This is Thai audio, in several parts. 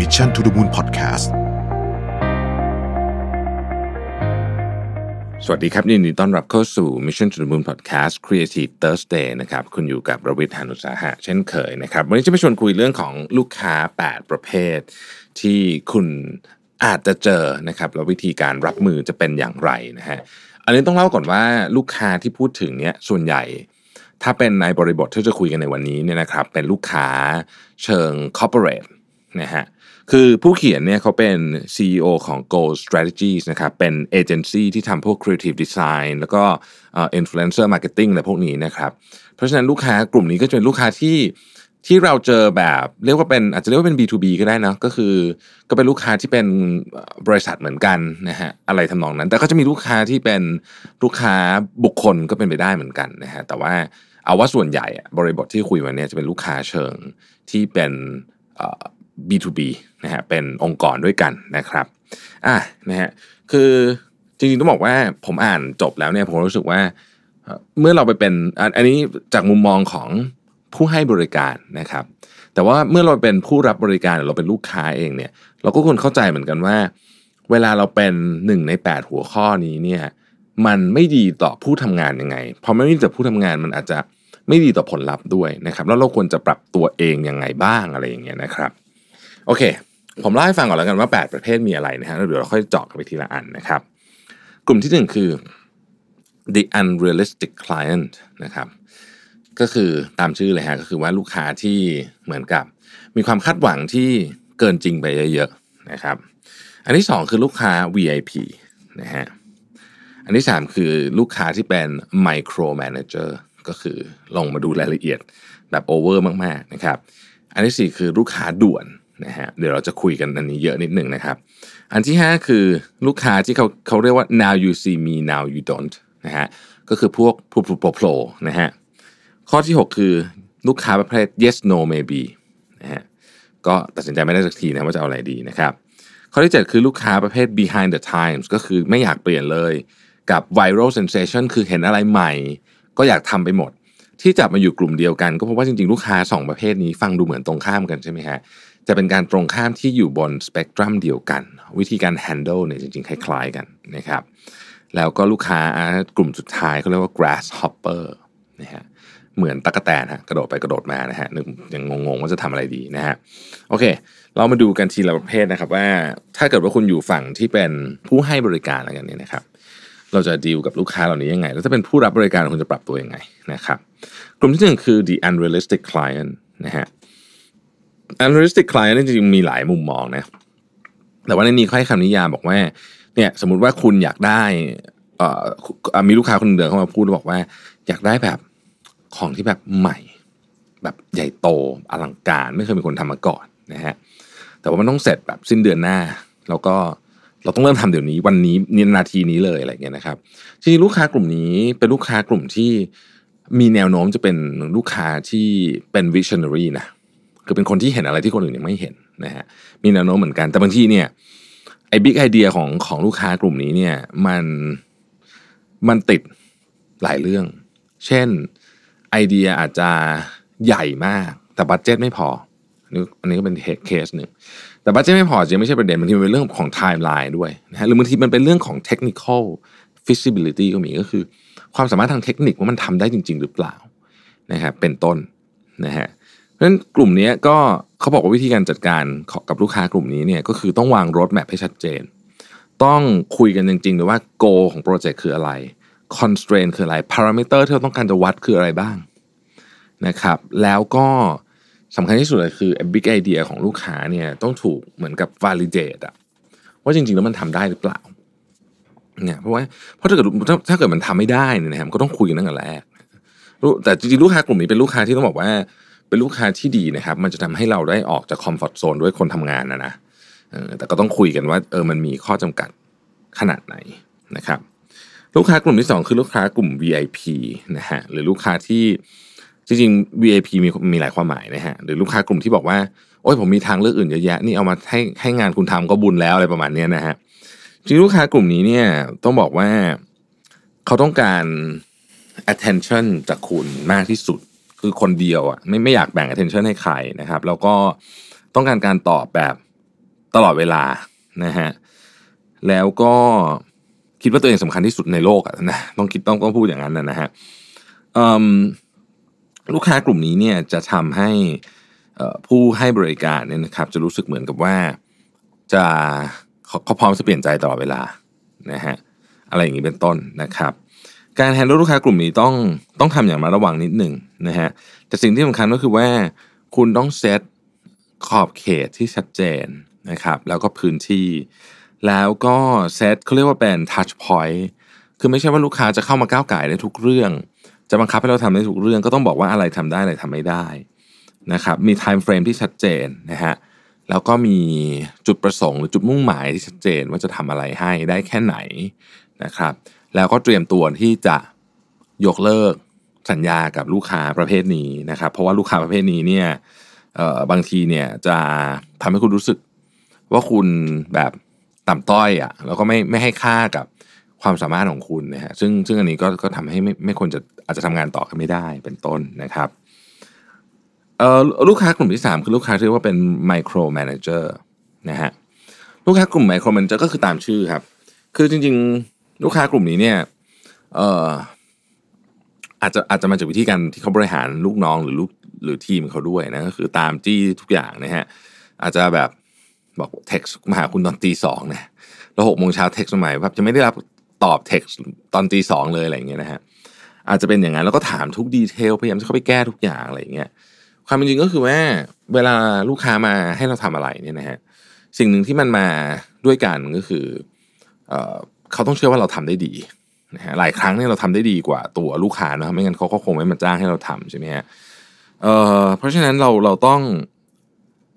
Mission to the Moon Podcast สวัสดีครับยินดีต้อนรับเข้าสู่ Mission to the Moon Podcast Creative Thursday นะครับ คุณอยู่กับระวิทยานุสาหะ เช่นเคยนะครับ วันนี้จะมาชวนคุยเรื่องของลูกค้า 8 ประเภท ที่คุณอาจจะเจอนะครับแล้ววิธีการรับมือจะเป็นอย่างไรนะฮะอันนี้ต้องเล่าก่อนว่าลูกค้าที่พูดถึงเนี่ยส่วนใหญ่ถ้าเป็นในบริบทที่จะคุยกันในวันนี้เนี่ยนะครับเป็นลูกค้าเชิง corporate นะฮะคือผู้เขียนเนี่ยเขาเป็น CEO ของ Go Strategies นะครับเป็นเอเจนซี่ที่ทำพวก Creative Design แล้วก็เอ่อ Influencer Marketing อะไรพวกนี้นะครับเพราะฉะนั้นลูกค้ากลุ่มนี้ก็จะเป็นลูกค้าที่ที่เราเจอแบบเรียกว่าเป็นอาจจะเรียกว่าเป็น B2B ก็ได้นะก็คือก็เป็นลูกค้าที่เป็นบริษัทเหมือนกันนะฮะอะไรทำนองนั้น แต่ก็จะมีลูกค้าที่เป็นลูกค้าบุคคลก็เป็นไปได้เหมือนกันนะฮะแต่ว่าเอาว่าส่วนใหญ่บริบทที่คุยวันนี้จะเป็นลูกค้าเชิงที่เป็น B2B นะฮะเป็นองค์กรด้วยกันนะครับอะนะฮะคือจริงๆต้องบอกว่าผมอ่านจบแล้วเนี่ยผมรู้สึกว่าเมื่อเราไปเป็นอันนี้จากมุมมองของผู้ให้บริการนะครับ แต่ว่าเมื่อเราเป็นผู้รับบริการหรือเราเป็นลูกค้าเองเนี่ยเราก็ควรเข้าใจเหมือนกันว่า เวลาเราเป็นหนึ่งใน 8 หัวข้อนี้เนี่ยมันไม่ดีต่อผู้ทำงานยังไงพอไม่ดีต่อผู้ทำงานมันอาจจะไม่ดีต่อผลลัพธ์ด้วยนะครับ แล้วเราควรจะปรับตัวเองยังไงบ้างอะไรอย่างเงี้ยนะครับ โอเค ผมเล่าให้ฟังก่อนแล้วกันว่า 8 ประเภทมีอะไรนะฮะแล้วเดี๋ยวเราค่อยเจาะกันไปทีละอันนะครับ กลุ่มที่หนึ่งคือ the unrealistic client นะครับ ก็คือตามชื่อเลยฮะก็คือว่าลูกค้าที่เหมือนกับ มีความคาดหวังที่เกินจริงไปเยอะๆนะครับ อันที่สองคือลูกค้า VIP นะฮะอันที่สามคือลูกค้าที่เป็น micro manager ก็คือลงมาดูรายละเอียดแบบโอเวอร์มากๆนะครับ อันที่สี่คือลูกค้าด่วน นะฮะเดี๋ยวเราจะคุยกันอันนี้เยอะนิดหนึ่งนะครับ อันที่ห้าคือลูกค้าที่เขาเขาเรียกว่า now you see me now you don't นะฮะก็คือพวกโผล่โผล่นะฮะข้อที่ 6 คือลูกค้าประเภท yes no maybe นะฮะก็ตัดสินใจไม่ได้สักทีนะว่าจะเอาอะไรดีนะครับข้อที่ 7 คือลูกค้าประเภท behind the times ก็คือไม่อยากเปลี่ยนเลยกับ viral sensation คือเห็นอะไรใหม่ ก็อยากทำไปหมด ที่จับมาอยู่กลุ่มเดียวกัน ก็เพราะว่าจริงๆ ลูกค้า 2 ประเภทนี้ฟังดูเหมือนตรงข้ามกันใช่ไหมฮะ จะเป็นการตรงข้ามที่อยู่บนสเปกตรัมเดียวกัน วิธีการ handle เนี่ยจริงๆ คล้ายๆกันนะครับแล้วก็ลูกค้ากลุ่มสุดท้ายเขาเรียกว่า grasshopper นะฮะเหมือนตะกะแตนฮะกระโดดไปกระโดดมานะฮะนึกยังงงๆว่าจะทำอะไรดีนะฮะโอเค เรามาดูกันทีละประเภทนะครับว่าถ้าเกิดว่าคุณอยู่ฝั่งที่เป็นผู้ให้บริการอะไรกันเนี่ยนะครับ เราจะดีลกับลูกค้าเหล่านี้ยังไง แล้วถ้าเป็นผู้รับบริการคุณจะปรับตัวยังไงนะครับ กลุ่มที่หนึ่งคือ the unrealistic client นะฮะ unrealistic client นี่จริงๆมีหลายมุมมองนะแต่ว่าในนี้เขาให้คำนิยามบอกว่า เนี่ยสมมติว่าคุณอยากได้เอ่อมีลูกค้าคนเดินเข้ามาพูดบอกว่า อยากได้แบบของที่แบบใหม่ แบบใหญ่โตอลังการไม่เคยมีคนทำมาก่อนนะฮะแต่ว่ามันต้องเสร็จแบบสิ้นเดือนหน้า แล้วก็เราต้องเริ่มทำเดี๋ยวนี้วันนี้นี่นาทีนี้เลยอะไรเงี้ยนะครับจริงๆลูกค้ากลุ่มนี้เป็นลูกค้ากลุ่มที่มีแนวโน้มจะเป็นลูกค้าที่เป็น visionary นะ คือเป็นคนที่เห็นอะไรที่คนอื่นยังไม่เห็นนะฮะมีแนวโน้มเหมือนกัน แต่บางทีเนี่ยไอ้ big idea ของของลูกค้ากลุ่มนี้เนี่ยมันมันติดหลายเรื่อง เช่นไอเดียอาจจะใหญ่มาก แต่ budget ไม่พออันนี้อันนี้ก็เป็นเคสหนึ่งแต่ budget ไม่พอจะไม่ใช่ประเด็นบางทีเป็นเรื่องของไทม์ไลน์ด้วยนะฮะหรือบางทีมันเป็นเรื่องของเทคนิค feasibility ก็มีก็คือ ความสามารถทางเทคนิคว่ามันทำได้จริง ๆ หรือเปล่านะครับเป็นต้นนะฮะ นั้นกลุ่มนี้ก็เขาบอกว่าวิธีการจัดการกับลูกค้ากลุ่มนี้เนี่ยก็คือต้องวางรถแมพให้ชัดเจน ต้องคุยกันจริงๆเลยว่า go ของโปรเจกต์คืออะไร constraint คืออะไร parameter ที่เราต้องการจะวัดคืออะไรบ้างนะครับ แล้วก็สำคัญที่สุดเลยคือ big idea ของลูกค้าเนี่ยต้องถูกเหมือนกับ validate อะว่าจริงๆแล้วมันทำได้หรือเปล่าเนี่ยเพราะว่าเพราะถ้าเกิดถ้าถ้าเกิดมันทำไม่ได้เนี่ยนะครับก็ต้องคุยกันตั้งแต่แรกแต่จริงๆลูกค้ากลุ่มนี้เป็นลูกค้าที่ต้องบอกว่า เป็นลูกค้าที่ดีนะครับ มันจะทำให้เราได้ออกจากคอมฟอร์ทโซนด้วยคนทำงานนะนะแต่ก็ต้องคุยกันว่าเออมันมีข้อจำกัดขนาดไหนนะครับ ลูกค้ากลุ่มที่สองคือลูกค้ากลุ่ม VIP นะฮะหรือลูกค้าที่จริงๆ VIP มีมีหลายความหมายนะฮะหรือลูกค้ากลุ่มที่บอกว่าโอ้ยผมมีทางเลือกอื่นเยอะแยะนี่เอามาให้ให้งานคุณทำก็บุญแล้วอะไรประมาณนี้นะฮะจริงลูกค้ากลุ่มนี้เนี่ยต้องบอกว่าเขาต้องการ attention จากคุณมากที่สุด คือคนเดียวอะไม่ไม่อยากแบ่ง attention ให้ใครนะครับ แล้วก็ต้องการการตอบแบบตลอดเวลานะฮะแล้วก็คิดว่าตัวเองสำคัญที่สุดในโลกอะนะต้องคิดต้องต้องพูดอย่างนั้นนะฮะลูกค้ากลุ่มนี้เนี่ยจะทำให้ผู้ให้บริการเนี่ยนะครับ จะรู้สึกเหมือนกับว่าจะเขาพร้อมจะเปลี่ยนใจตลอดเวลานะฮะอะไรอย่างนี้เป็นต้นนะครับ การแฮนด์ลลูกค้ากลุ่มนี้ต้องต้องทำอย่างระระวังนิดหนึ่งนะฮะแต่สิ่งที่สำคัญก็คือว่า คุณต้องเซตขอบเขตที่ชัดเจนนะครับ แล้วก็พื้นที่ แล้วก็เซตเขาเรียกว่าเป็น touch point คือไม่ใช่ว่าลูกค้าจะเข้ามาก้าวไก่ได้ทุกเรื่อง จะบังคับให้เราทำได้ทุกเรื่องก็ต้องบอกว่าอะไรทำได้อะไรทำไม่ได้นะครับมี time frame ที่ชัดเจนนะฮะแล้วก็มีจุดประสงค์หรือจุดมุ่งหมายที่ชัดเจนว่าจะทำอะไรให้ได้แค่ไหนนะครับ แล้วก็เตรียมตัวที่จะยกเลิกสัญญากับลูกค้าประเภทนี้นะครับ เพราะว่าลูกค้าประเภทนี้เนี่ยบางทีเนี่ยจะทำให้คุณรู้สึกว่าคุณแบบต่ำต้อยอะ่ะแล้วก็ไม่ไม่ให้ค่ากับความสามารถของคุณนะฮะซึ่งซึ่งอันนี้ก็ก็ทำให้ไม่ไม่ควรจะอาจจะทำงานต่อกันไม่ได้เป็นต้นนะครับเอ่อลูกค้ากลุ่มที่ 3 คือลูกค้าที่เรียกว่าเป็น micromanager นะฮะลูกค้ากลุ่ม micromanager ก็คือตามชื่อครับ คือจริง ลูกค้ากลุ่มนี้เนี่ยเอ่ออาจจะอาจจะมาจากวิธีการที่เขาบริหารลูกน้องหรือลูกหรือทีมเขาด้วยนะก็คือตามจี้ทุกอย่างนะฮะอาจจะแบบบอกเท็กซ์มาหาคุณตอนตีสองนะแล้วหกโมงเช้าเท็กซ์มาใหม่แบบจะไม่ได้รับตอบเท็กซ์ตอนตีสองเลยอะไรอย่างเงี้ยนะฮะอาจจะเป็นอย่างนั้นแล้วก็ถามทุกดีเทลพยายามจะเข้าไปแก้ทุกอย่างอะไรอย่างเงี้ยความเป็นจริงก็คือว่าเวลาลูกค้ามาให้เราทำอะไรเนี่ยนะฮะสิ่งหนึ่งที่มันมาด้วยกันก็คือ เขาต้องเชื่อว่าเราทำได้ดีนะฮะหลายครั้งเนี่ยเราทำได้ดีกว่าตัวลูกค้านะไม่งั้นเขาก็คงไม่มาจ้างให้เราทำใช่ไหมฮะเอ่อเพราะฉะนั้นเราเราต้อง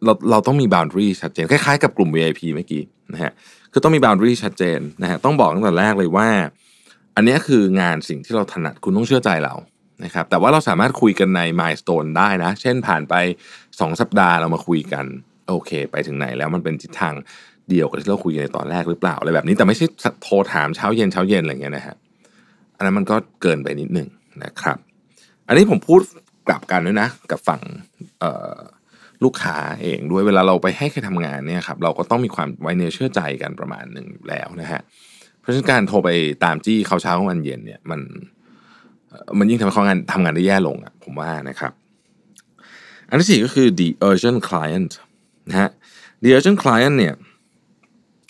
เราเราต้องมี boundary ชัดเจนคล้ายๆกับกลุ่ม VIP เมื่อกี้นะฮะคือต้องมี boundary ชัดเจนนะฮะต้องบอกตั้งแต่แรกเลยว่า อันนี้คืองานสิ่งที่เราถนัดคุณต้องเชื่อใจเรานะครับแต่ว่าเราสามารถคุยกันใน milestone ได้นะ เช่นผ่านไป 2 สัปดาห์เรามาคุยกัน โอเค ไปถึงไหนแล้วมันเป็นทิศทาง เดียวกับที่เราคุยในตอนแรกหรือเปล่าอะไรแบบนี้แต่ไม่ใช่โทรถามเช้าเย็นเช้าเย็นอะไรเงี้ยนะฮะอันนั้นมันก็เกินไปนิดหนึ่งนะครับ อันนี้ผมพูดกลับกันด้วยนะ กับฝั่งลูกค้าเองด้วยเวลาเราไปให้ใครทำงานเนี่ยครับเราก็ต้องมีความไว้เนื้อเชื่อใจกันประมาณหนึ่งแล้วนะฮะเพราะฉะนั้นการโทรไปตามจี้เขาเช้าวันเย็นเนี่ยมันมันยิ่งทำให้เขางานทำงานได้แย่ลงอะผมว่านะครับ อันที่สี่ก็คือ the urgent client นะฮะ the urgent client เนี่ย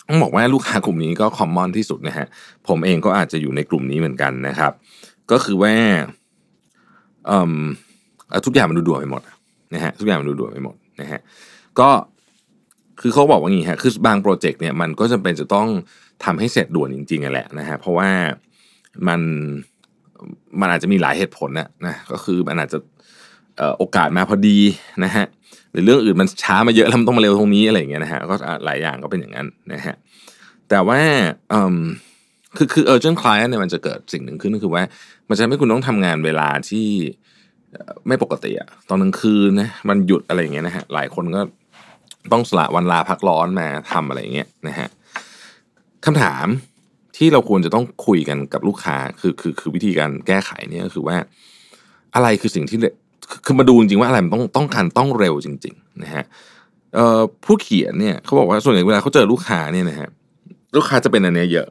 ต้องบอกว่าลูกค้ากลุ่มนี้ก็คอมมอนที่สุดนะฮะผมเองก็อาจจะอยู่ในกลุ่มนี้เหมือนกันนะครับ ก็คือว่าทุกอย่างมันดูด่วนไปหมดนะฮะทุกอย่างมันดูด่วนไปหมดนะฮะก็คือเขาบอกว่างี้ฮะคือบางโปรเจกต์เนี่ยมันก็จำเป็นจะต้องทำให้เสร็จด่วนจริงๆแหละนะฮะเพราะว่ามันมันอาจจะมีหลายเหตุผลนะนะก็คือมันอาจจะ โอกาสมาพอดีนะฮะหรือเรื่องอื่นมันช้ามาเยอะแล้วมันต้องมาเร็วตรงนี้อะไรอย่างเงี้ยนะฮะก็หลายอย่างก็เป็นอย่างนั้นนะฮะแต่ว่าคือคือ urgent client เนี่ยมันจะเกิดสิ่งหนึ่งขึ้นก็คือว่า มันจะให้คุณต้องทำงานเวลาที่ไม่ปกติอะตอนกลางคืนนะมันหยุดอะไรอย่างเงี้ยนะฮะหลายคนก็ต้องสละวันลาพักร้อนมาทำอะไรอย่างเงี้ยนะฮะคำถามที่เราควรจะต้องคุยกันกับลูกค้าคือคือคือวิธีการแก้ไขเนี่ยก็คือว่า อะไรคือสิ่งที่ คือมาดูจริงๆว่าอะไรมันต้องต้องการต้องเร็วจริง ๆ นะฮะผู้เขียนเนี่ยเขาบอกว่าส่วนใหญ่เวลาเขาเจอลูกค้าเนี่ยนะฮะลูกค้าจะเป็นอันนี้เยอะ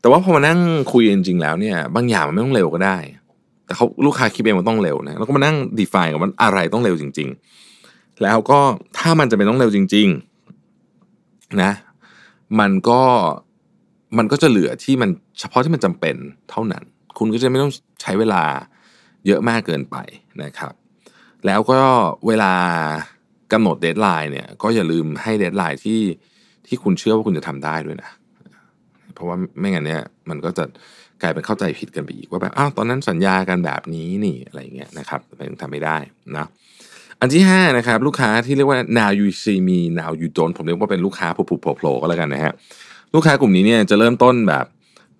แต่ว่าพอมานั่งคุยจริงๆแล้วเนี่ย บางอย่างมันไม่ต้องเร็วก็ได้ แต่เขาลูกค้าคิดเองมันต้องเร็วนะแล้วก็มานั่ง define กับมันอะไรต้องเร็วจริง ๆ แล้วก็ถ้ามันจะเป็นต้องเร็วจริง ๆ นะ มันก็มันก็จะเหลือที่มันเฉพาะที่มันจำเป็นเท่านั้น คุณก็จะไม่ต้องใช้เวลาเยอะมากเกินไปนะครับ แล้วก็เวลากำหนด deadline เนี่ยก็อย่าลืมให้ deadline ที่ที่คุณเชื่อว่าคุณจะทำได้ด้วยนะ เพราะว่าไม่งั้นเนี่ยมันก็จะกลายเป็นเข้าใจผิดกันไปอีกว่าแบบอ้าวตอนนั้นสัญญากันแบบนี้นี่อะไรเงี้ยนะครับมันทำไม่ได้นะอันที่5นะครับลูกค้าที่เรียกว่า now you see me now you don't ผมเรียกว่าเป็นลูกค้าผลุบๆโผล่ๆก็แล้วกันนะฮะลูกค้ากลุ่มนี้เนี่ยจะเริ่มต้นแบบ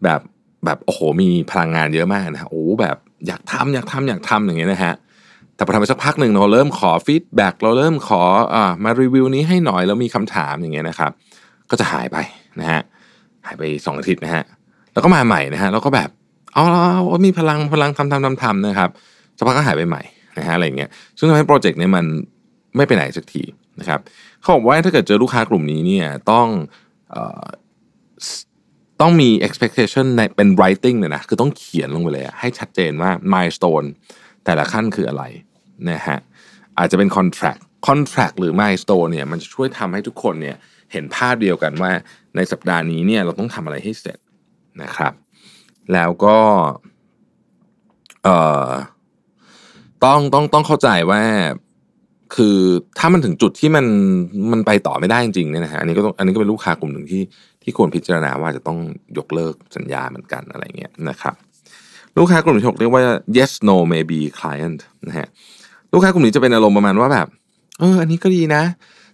แบบแบบโอ้โหมีพลังงานเยอะมากนะโอ้แบบอยากทำอยากทำอยากทำอย่างเงี้ยนะฮะ แต่พอทำไปสักพักหนึ่งเราเริ่มขอ feedback เราเริ่มขออ่ามารีวิวนี้ให้หน่อยแล้วมีคำถามอย่างเงี้ยนะครับ ก็จะหายไปนะฮะหายไปสองอาทิตย์นะฮะแล้วก็มาใหม่นะฮะแล้วก็แบบเอาเอามีพลังพลังทำทำทำทำนะครับสักพักก็หายไปใหม่นะฮะอะไรเงี้ยซึ่งทำให้โปรเจกต์นี้มันไม่ไปไหนสักทีนะครับเขาบอกว่าถ้าเกิดเจอลูกค้ากลุ่มนี้เนี่ยต้องอต้องมี expectation ในเป็น writing เลยนะ คือต้องเขียนลงไปเลย ให้ชัดเจนว่า milestone แต่ละขั้นคืออะไร นะฮะอาจจะเป็น contract contract หรือ milestone เนี่ยมันจะช่วยทำให้ทุกคนเนี่ยเห็นภาพเดียวกันว่าในสัปดาห์นี้เนี่ยเราต้องทำอะไรให้เสร็จนะครับ แล้วก็เอ่อต้องต้องต้องเข้าใจว่าคือถ้ามันถึงจุดที่มันมันไปต่อไม่ได้จริงๆเนี่ยนะฮะอันนี้ก็ต้องอันนี้ก็เป็นลูกค้ากลุ่มหนึ่งที่ที่ควรพิจารณาว่าจะต้องยกเลิกสัญญาเหมือนกันอะไรเงี้ยนะครับ ลูกค้ากลุ่มที่หกเรียกว่า yes no maybe client นะฮะ ลูกค้ากลุ่มนี้จะเป็นอารมณ์ประมาณว่าแบบ เออ อันนี้ก็ดีนะ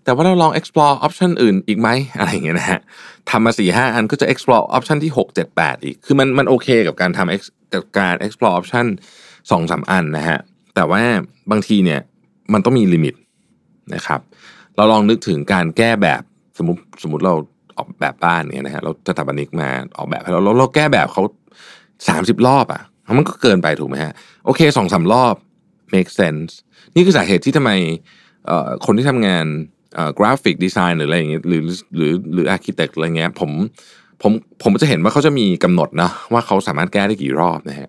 แต่ว่าเราลอง explore option อื่นอีกไหมอะไรอย่างเงี้ยนะฮะทำมาสี่ห้าอันก็จะ explore option ที่หกเจ็ดแปดอีก คือมันมันโอเคกับการทำกับการ explore option สองสามอันนะฮะ แต่ว่าบางทีเนี่ยมันต้องมีลิมิตนะครับ เราลองนึกถึงการแก้แบบสมมติสมมติเราออกแบบบ้านเนี่ยนะฮะเราสถาปนิกมาออกแบบให้เราเราเราแก้แบบเขาสามสิบรอบอะมันก็เกินไปถูกไหมฮะโอเคสองสามรอบ make sense นี่คือสาเหตุที่ทำไมคนที่ทำงาน graphic design หรืออะไรอย่างเงี้ยหรือหรือหรือ architect อะไรเงี้ยผมผมผมจะเห็นว่าเขาจะมีกำหนดนะว่าเขาสามารถแก้ได้กี่รอบนะฮะ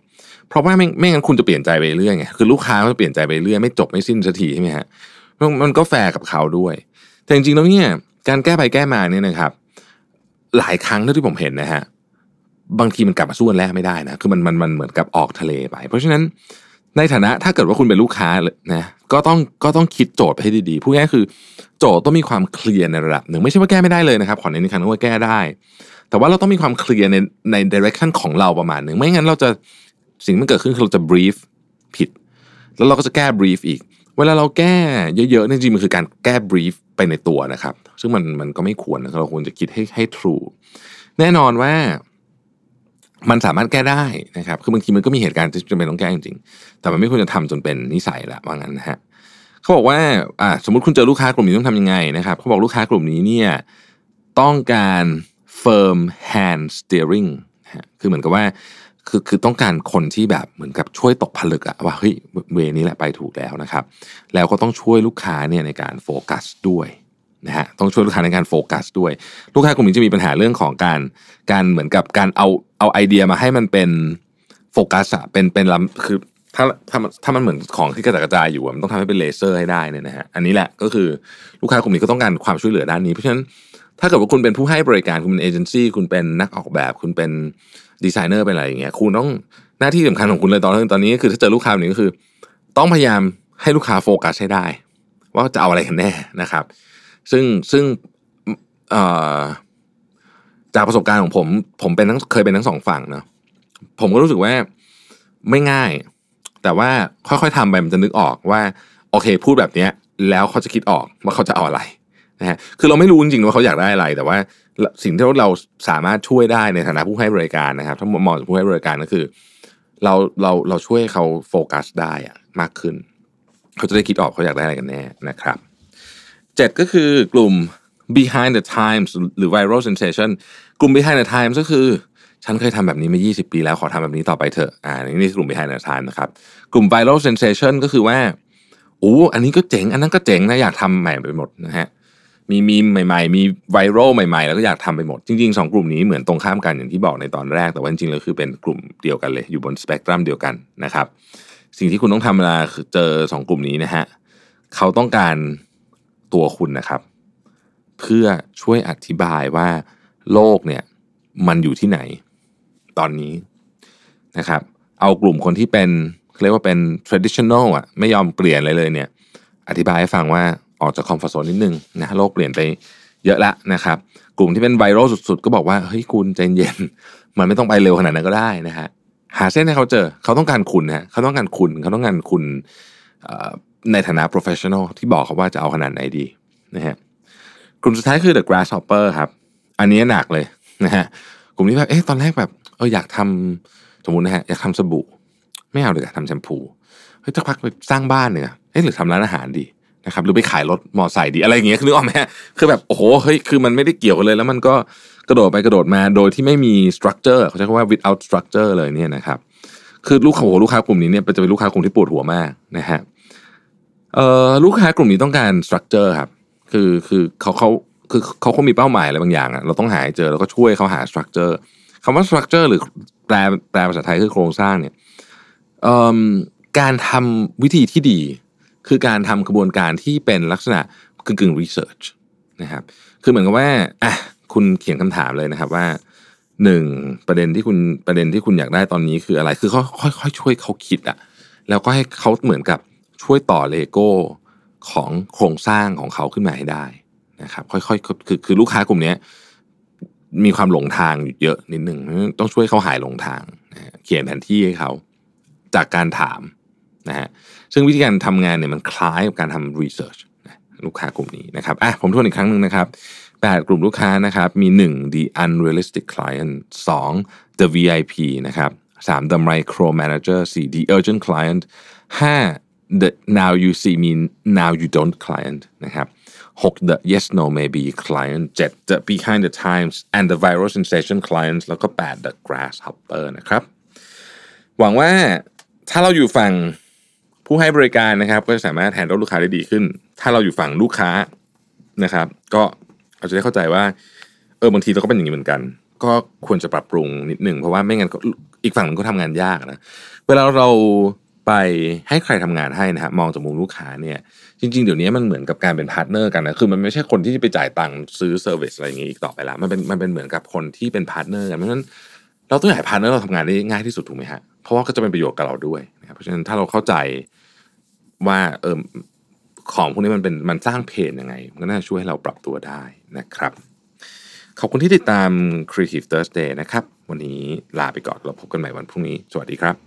เพราะว่าไม่ไม่งั้นคุณจะเปลี่ยนใจไปเรื่อยไงคือลูกค้าก็เปลี่ยนใจไปเรื่อยไม่จบไม่สิ้นสักทีใช่ไหมฮะมันก็แฟร์กับเขาด้วย แต่จริงๆแล้วเนี่ยการแก้ไปแก้มาเนี่ยนะครับ หลายครั้งเท่าที่ผมเห็นนะฮะบางทีมันกลับมาสู้กันแรกไม่ได้นะคือมันมันมันเหมือนกับออกทะเลไป เพราะฉะนั้น ในฐานะถ้าเกิดว่าคุณเป็นลูกค้านะก็ต้องก็ต้องคิดโจทย์ไปให้ดีๆพูดง่ายคือโจทย์ต้องมีความเคลียร์ในระดับหนึ่งไม่ใช่ว่าแก้ไม่ได้เลยนะครับ ขอเน้นอีกครั้งว่าแก้ได้ แต่ว่าเราต้องมีความเคลียร์ในในดิเรกชันของเราประมาณหนึ่งไม่งั้นเราจะสิ่งที่เกิดขึ้นคือเราจะ brief ผิด แล้วเราก็จะแก้ brief อีก เวลาเราแก้เยอะๆจริงๆมันคือการแก้ brief ไปในตัวนะครับ ซึ่งมันมันก็ไม่ควรนะเราควรจะคิดให้ให้ true แน่นอนว่า มันสามารถแก้ได้นะครับ คือบางทีมันก็มีเหตุการณ์ที่จำเป็นต้องแก้จริงๆ แต่มันไม่ควรจะทำจนเป็นนิสัยละว่างั้นนะฮะเขาบอกว่าอ่าสมมติคุณเจอลูกค้ากลุ่มนี้ต้องทำยังไงนะครับเขาบอกลูกค้ากลุ่มนี้เนี่ยต้องการ firm hand steering คือเหมือนกับว่าคือคือต้องการคนที่แบบเหมือนกับช่วยตกผลึกอะว่าเฮ้ยเวนี้แหละไปถูกแล้วนะครับ แล้วก็ต้องช่วยลูกค้าเนี่ยในการโฟกัสด้วยนะฮะต้องช่วยลูกค้าในการโฟกัสด้วย ลูกค้ากลุ่มนี้จะมีปัญหาเรื่องของการการเหมือนกับการเอา เอาไอเดียมาให้มันเป็นโฟกัสอะเป็นเป็นลำคือถ้าถ้าถ้ามันเหมือนของที่กระจายกระจายอยู่มันต้องทำให้เป็นเลเซอร์ให้ได้เนี่ยนะฮะอันนี้แหละก็คือลูกค้ากลุ่มนี้ก็ต้องการความช่วยเหลือด้านนี้ เพราะฉะนั้นถ้าเกิดว่าคุณเป็นผู้ให้บริการคุณเป็นเอเจนซี่คุณเป็นนักออกแบบ คุณเป็นดีไซเนอร์เป็นอะไรอย่างเงี้ยคุณต้องหน้าที่สำคัญของคุณเลยตอนนี้ตอนนี้คือถ้าเจอลูกค้าแบบนี้ก็คือ ต้องพยายามให้ลูกค้าโฟกัสให้ได้ ว่าจะเอาอะไรกันแน่นะครับ ซึ่งซึ่งอ่า จากประสบการณ์ของผม ผมเป็นทั้งเคยเป็นทั้งสองฝั่งเนาะผมก็รู้สึกว่าไม่ง่าย แต่ว่าค่อยๆทำไปมันจะนึกออกว่า โอเค พูดแบบเนี้ย แล้วเขาจะคิดออกว่าเขาจะเอาอะไรนะฮะคือเราไม่รู้จริงๆว่าเขาอยากได้อะไร แต่ว่าสิ่งที่เราสามารถช่วยได้ในฐานะผู้ให้บริการนะครับ ถ้ามองจากผู้ให้บริการก็คือ เราเราเราช่วยเขาโฟกัสได้อะมากขึ้น เขาจะได้คิดออกเขาอยากได้อะไรกันแน่นะครับเจ็ดก็คือกลุ่ม behind the times หรือ viral sensation กลุ่ม behind the times ก็คือ ฉันเคยทำแบบนี้มา 20 ปีแล้วขอทำแบบนี้ต่อไปเถอะอ่านี่กลุ่ม behind the times นะครับ กลุ่ม viral sensation ก็คือว่าโอ้อันนี้ก็เจ๋ง อันนั้นก็เจ๋งนะ อยากทำใหม่ไปหมดนะฮะมีมีใหม่ๆ มีไวรัลใหม่ๆ แล้วก็อยากทำไปหมด จริงๆสองกลุ่มนี้เหมือนตรงข้ามกันอย่างที่บอกในตอนแรก แต่ว่าจริงๆแล้วคือเป็นกลุ่มเดียวกันเลย อยู่บนสเปกตรัมเดียวกันนะครับ สิ่งที่คุณต้องทำเวลาเจอสองกลุ่มนี้นะฮะเขาต้องการตัวคุณนะครับ เพื่อช่วยอธิบายว่า โลกเนี่ยมันอยู่ที่ไหน ตอนนี้นะครับ เอากลุ่มคนที่เป็นเรียกว่าเป็น traditional อะไม่ยอมเปลี่ยนอะไรเลยเนี่ย อธิบายให้ฟังว่าออกจากคอมฟอร์ทโซนนิดนึงนะโลกเปลี่ยนไปเยอะละนะครับ กลุ่มที่เป็นไวรัลสุดๆ ก็บอกว่าเฮ้ยคุณใจเย็น มันไม่ต้องไปเร็วขนาดนั้นก็ได้นะฮะหาเส้นให้เขาเจอเขาต้องการคุณฮะเขาต้องการคุณเขาต้องการคุณในฐานะ professional ที่บอกเขาว่าจะเอาขนาดไหนดีนะฮะกลุ่มสุดท้ายคือ the grasshopper ครับ อันนี้หนักเลยนะฮะกลุ่มนี้แบบเอ๊ะตอนแรกแบบเอออยากทำสมมตินะฮะอยากทำสบู่ไม่เอาเลยอยากทำแชมพูเฮ้ยจะพักไปสร้างบ้านเนี่ยเอ๊ะหรือทำร้านอาหารดีนะครับหรือไปขายรถมอไซค์ดีอะไรอย่างเงี้ยคือนึกออกไหมคือแบบโอ้โหเฮ้ยคือมันไม่ได้เกี่ยวกันเลย แล้วมันก็กระโดดไปกระโดดมาโดยที่ไม่มีสตรัคเจอร์เขาใช้คำว่า without structure เลยเนี่ยนะครับคือลูกค้าลูกค้ากลุ่มนี้เนี่ยจะเป็นลูกค้ากลุ่มที่ปวดหัวมากนะฮะเอ่อลูกค้ากลุ่มนี้ต้องการสตรัคเจอร์ครับคือคือเขาเขา คือเขาคงมีเป้าหมายอะไรบางอย่างอะเราต้องหาเจอแล้วก็ช่วยเขาหาสตรัคเจอร์คำว่าสตรัคเจอร์หรือแปลแปลภาษาไทยคือโครงสร้างเนี่ยการทำวิธีที่ดี คือการทำกระบวนการที่เป็นลักษณะกึ่งกึ่งรีเสิร์ชนะครับคือเหมือนกับว่าอะคุณเขียนคำถามเลยนะครับว่าหนึ่งประเด็นที่คุณประเด็นที่คุณอยากได้ตอนนี้คืออะไร คือเขาค่อยๆช่วยเขาคิดอะแล้วก็ให้เขาเหมือนกับช่วยต่อเลโก้ของโครงสร้างของเขาขึ้นมาให้ได้ นะครับค่อยๆคือคือลูกค้ากลุ่มนี้มีความหลงทางอยู่เยอะนิดหนึ่งต้องช่วยเขาหายหลงทางนะเขียนแผนที่ให้เขาจากการถามนะฮะซึ่งวิธีการทำงานเนี่ยมันคล้ายกับการทำรีเสิร์ชลูกค้ากลุ่มนี้นะครับอะผมทวนอีกครั้งหนึ่งนะครับ 8 กลุ่มลูกค้านะครับมี 1 the unrealistic client 2 the VIP นะครับ3 the micro manager 4 the urgent client 5 the now you see me now you don't client นะครับ6 the yes no maybe client 7 the behind the times and the viral sensation clients แล้วก็8 the grasshopper นะครับ หวังว่าถ้าเราอยู่ฝั่งผู้ให้บริการนะครับ ก็จะสามารถแทนลูกค้าได้ดีขึ้น ถ้าเราอยู่ฝั่งลูกค้านะครับ ก็เราจะได้เข้าใจว่าเออบางทีเราก็เป็นอย่างนี้เหมือนกัน ก็ควรจะปรับปรุงนิดหนึ่งเพราะว่าไม่งั้นอีกฝั่งนึงก็ทำงานยากนะ เวลาเรา ไปให้ใครทำงานให้นะครับมองจากมุมลูกค้าเนี่ยจริง ๆ เดี๋ยวนี้มันเหมือนกับการเป็น partner กันนะคือมันไม่ใช่คนที่ไปจ่ายตังค์ซื้อ service อะไรอย่างงี้อีกต่อไปละมันเป็นมันเป็นเหมือนกับคนที่เป็น partner กันเพราะฉะนั้นเราต้องให้ partner เราทำงานได้ง่ายที่สุดถูกไหมฮะเพราะว่าก็จะเป็นประโยชน์กับเราด้วยนะครับเพราะฉะนั้นถ้าเราเข้าใจว่าเออของพวกนี้มันเป็นมันสร้างเพนยังไงมันก็น่าช่วยให้เราปรับตัวได้นะครับ ขอบคุณที่ติดตาม Creative Thursday นะครับ วันนี้ลาไปก่อนเราพบกันใหม่วันพรุ่งนี้ สวัสดีครับ